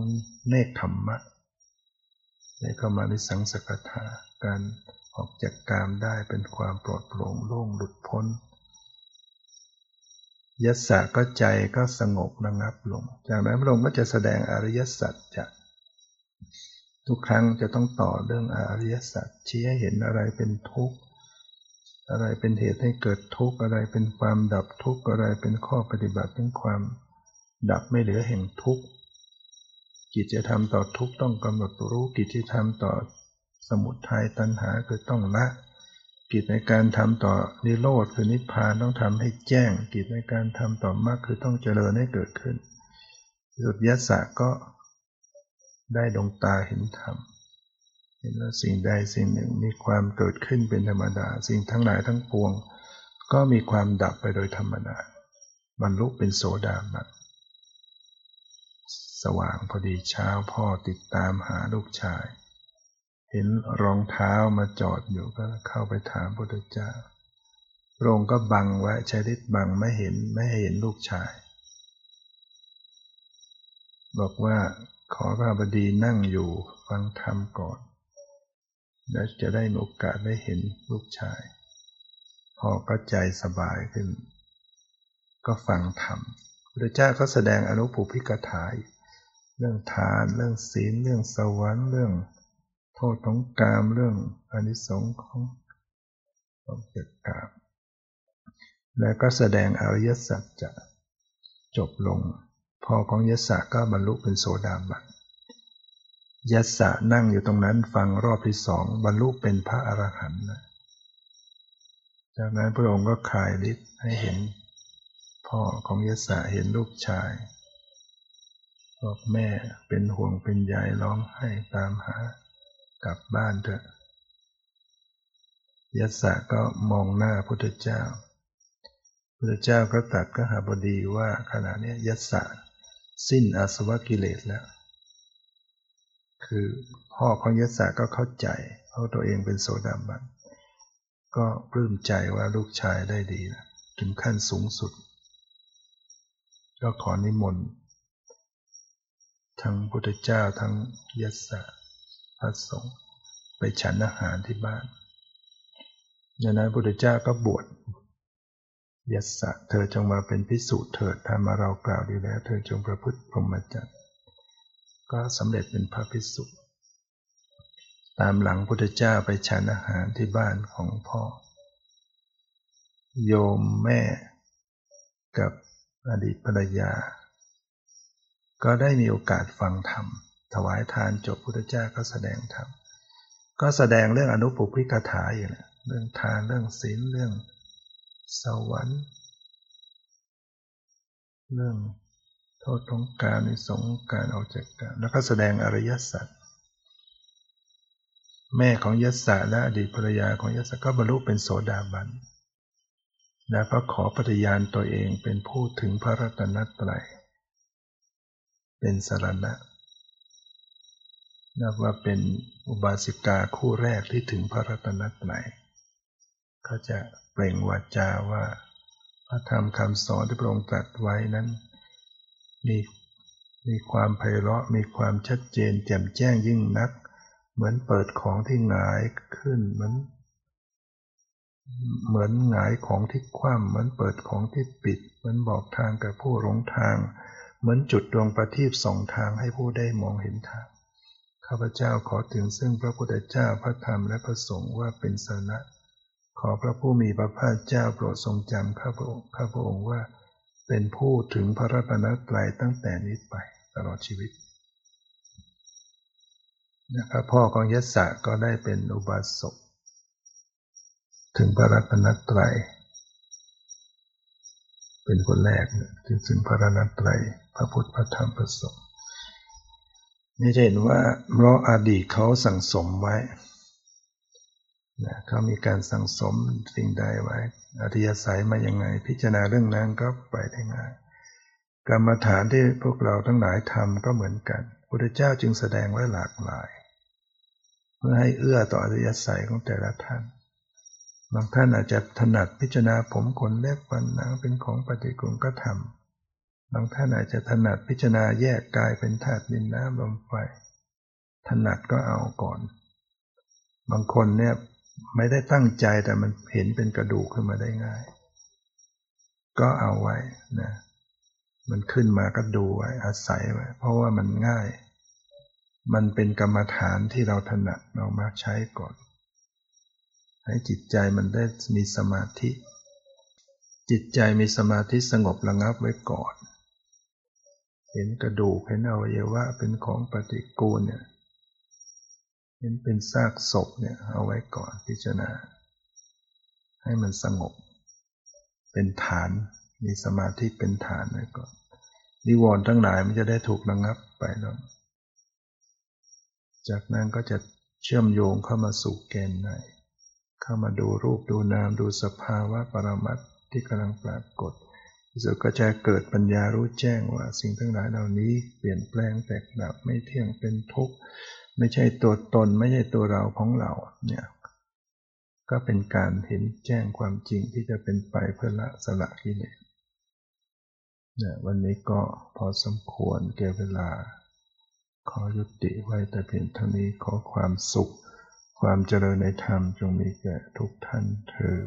เนคขมมะในเข้ามาในสังสกถาการออกจากกามได้เป็นความปลอดโปร่งโล่งหลุดพ้นยัสสะก็ใจก็สงบระงับลง จากนั้นพระองค์ก็จะแสดงอริยสัจจะ ทุกครั้งจะต้องต่อเรื่องอริยสัจชี้ให้เห็นอะไรเป็นทุกข์อะไรเป็นเหตุให้เกิดทุกข์อะไรเป็นความดับทุกข์อะไรเป็นข้อปฏิบัติถึงความดับไม่เหลือแห่งทุกข์กิจจะทำต่อทุกข์ต้องกำหนดรู้กิจที่ทำต่อสมุทัยตัณหาคือต้องละกิจในการทำต่อนิโรธคือนิพพานต้องทำให้แจ้ง กิจในการทำต่อมรรคคือต้องเจริญให้เกิดขึ้นสุดยัสสะก็ ได้ดวงตาเห็นธรรมเห็นว่าสิ่งใดสิ่งหนึ่งมีความเกิดขึ้นเป็นธรรมดา สิ่งทั้งหลายทั้งปวง ก็มีความดับไปโดยธรรมดาบรรลุเป็นโสดาบันสว่างพอดีเช้าพ่อติดตามหาลูกชาย เห็นรองเท้ามาจอดอยู่ก็เข้าไปถามพระพุทธเจ้าพระองค์ก็บังไว้ใช้ฤทธิ์บังไม่เห็นไม่เห็นลูกชาย บอกว่า ขอพระบดีนั่งอยู่ฟังธรรมก่อน แล้วจะได้มีโอกาสได้เห็นลูกชาย พอก็ใจสบายขึ้น ก็ฟังธรรมพระเจ้าก็แสดงอนุภูพิกถาเรื่องทาน เรื่องศีล เรื่องสวรรค์ เรื่องโทษของกาม เรื่องอนิสงส์ของของเกิดกาม แล้วก็แสดงอริยสัจจะจบลง พ่อของยศก็บรรลุเป็นโสดาบันยศนั่งอยู่ตรงนั้นฟังรอบที่สองบรรลุเป็นพระอรหันต์จากนั้นพระองค์ก็คลายฤทธิ์ให้เห็น พ่อของยศเห็นลูกชายบอกแม่เป็นห่วงเป็นใยร้องไห้ตามหากลับบ้านเถอะยศก็มองหน้าพุทธเจ้า พุทธเจ้าก็ตัดก็หาบดีว่าขณะนี้ยศสิ้ สิ้นอาสวะกิเลสแล้ว คือพ่อของยศก็เข้าใจเพราะตัวเองเป็นโสดาบันก็ปลื้มใจว่าลูกชายได้ดีถึงขั้นสูงสุด ก็ขอนิมนต์ทั้งพุทธเจ้าทั้งยัสสะพระสงฆ์ไปฉันอาหารที่บ้านดังนั้นพุทธเจ้าก็บวช ยัสสะเธอจงมาเป็นพิสูจน์เถิดถ้ามาเรากล่าวดีแล้ว เธอจงประพฤติพรหมจรรย์ก็สำเร็จเป็นพระพิสุตามหลังพุทธเจ้าไปฉันอาหารที่บ้านของพ่อ โยมแม่กับอดีตภรรยา ก็ได้มีโอกาสฟังธรรม ถวายทานจบพุทธเจ้าก็แสดงธรรม ก็แสดงเรื่องอนุปุพิกถาอยู่นะเรื่องทานเรื่องศีลเรื่อง สวรรค์ เรื่องโทษของการในสงการออกจากการแล้วก็แสดงอริยสัจแม่ของยศสะและอดีตภรรยาของยศก็บรรลุเป็นโสดาบัน และก็ขอปฏิญาณตัวเองเป็นผู้ถึงพระรัตนตรัย เป็นสรณะนับว่าเป็นอุบาสิกาคู่แรกที่ถึงพระรัตนตรัย เขาจะเปล่งวาจาว่า พระธรรมคำสอนที่พระองค์ตรัสไว้นั้น มีมีความไพเราะมีความชัดเจนแจ่มแจ้งยิ่งนัก เหมือนเปิดของที่หงายขึ้นเหมือนเหมือนหงายของที่คว่ำเหมือนเปิดของที่ปิด เหมือนบอกทางกับผู้หลงทาง เหมือนจุดดวงประทีปสองทางให้ผู้ได้มองเห็นทางข้าพเจ้าขอถึงซึ่งพระพุทธเจ้าพระธรรมและพระสงฆ์ว่าเป็นสนะ ขอพระผู้มีพระภาคเจ้าโปรดทรงจำข้าพระองค์ข้าพระองค์ว่า เป็นผู้ถึงพระรัตนตรัยตั้งแต่นี้ไปตลอดชีวิตนะครับพ่อของยศก็ได้เป็นอุบาสกถึงพระรัตนตรัยเป็นคนแรกถึงถึงพระรัตนตรัยพระพุทธพระธรรมพระสงฆ์นี่จะเห็นว่าเพราะอดีตเขาสั่งสมไว้ เขามีการสั่งสมสิ่งใดไว้อธิยศัยมาอย่างไง พิจารณาเรื่องนั้นก็ไปได้ง่ายกรรมฐานที่พวกเราทั้งหลายทำก็เหมือนกันพุทธเจ้าจึงแสดงไว้หลากหลาย เพื่อให้เอื้อต่ออริยสัยของแต่ละท่าน บางท่านอาจจะถนัดพิจารณาผมขนเล็บฟันหนังเป็นของปฏิกูลก็ทำบางท่านอาจจะถนัดพิจารณาแยกกายเป็นธาตุดินน้ำลมไฟถนัดก็เอาก่อน บางคนเนี่ย ไม่ได้ตั้งใจแต่มันเห็นเป็นกระดูกขึ้นมาได้ง่าย ก็เอาไว้นะมันขึ้นมาก็ดูไว้อาศัยไว้ เพราะว่ามันง่าย มันเป็นกรรมฐานที่เราถนัดเรามาใช้ก่อน ให้จิตใจมันได้มีสมาธิ จิตใจมีสมาธิสงบระงับไว้ก่อน เห็นกระดูกเห็นอวัยวะเป็นของปฏิกูลเนี่ย เห็นเป็นซากศพเนี่ยเอาไว้ก่อนพิจารณา ให้มันสงบ เป็นฐาน มีสมาธิเป็นฐานไว้ก่อนนิวรณ์ทั้งหลายมันจะได้ถูกระงับไปแล้วจากนั้นก็จะเชื่อมโยงเข้ามาสู่แกนในเข้ามาดูรูปดูนามดูสภาวะปรมัตที่กำลังปรากฏสุดก็จะเกิดปัญญารู้แจ้งว่า สิ่งทั้งหลายเหล่านี้เปลี่ยนแปลงแตกดับไม่เที่ยงเป็นทุกข์ ไม่ใช่ตัวตนไม่ใช่ตัวเราของเราเนี่ยก็เป็นการเห็นแจ้งความจริงที่จะเป็นไปเพื่อละสละกิเลสเนี่ยวันนี้ก็พอสมควรแก่เวลา ขอยุติไว้แต่เพียงเท่านี้ขอความสุข ความเจริญในธรรมจงมีแก่ทุกท่านเธอ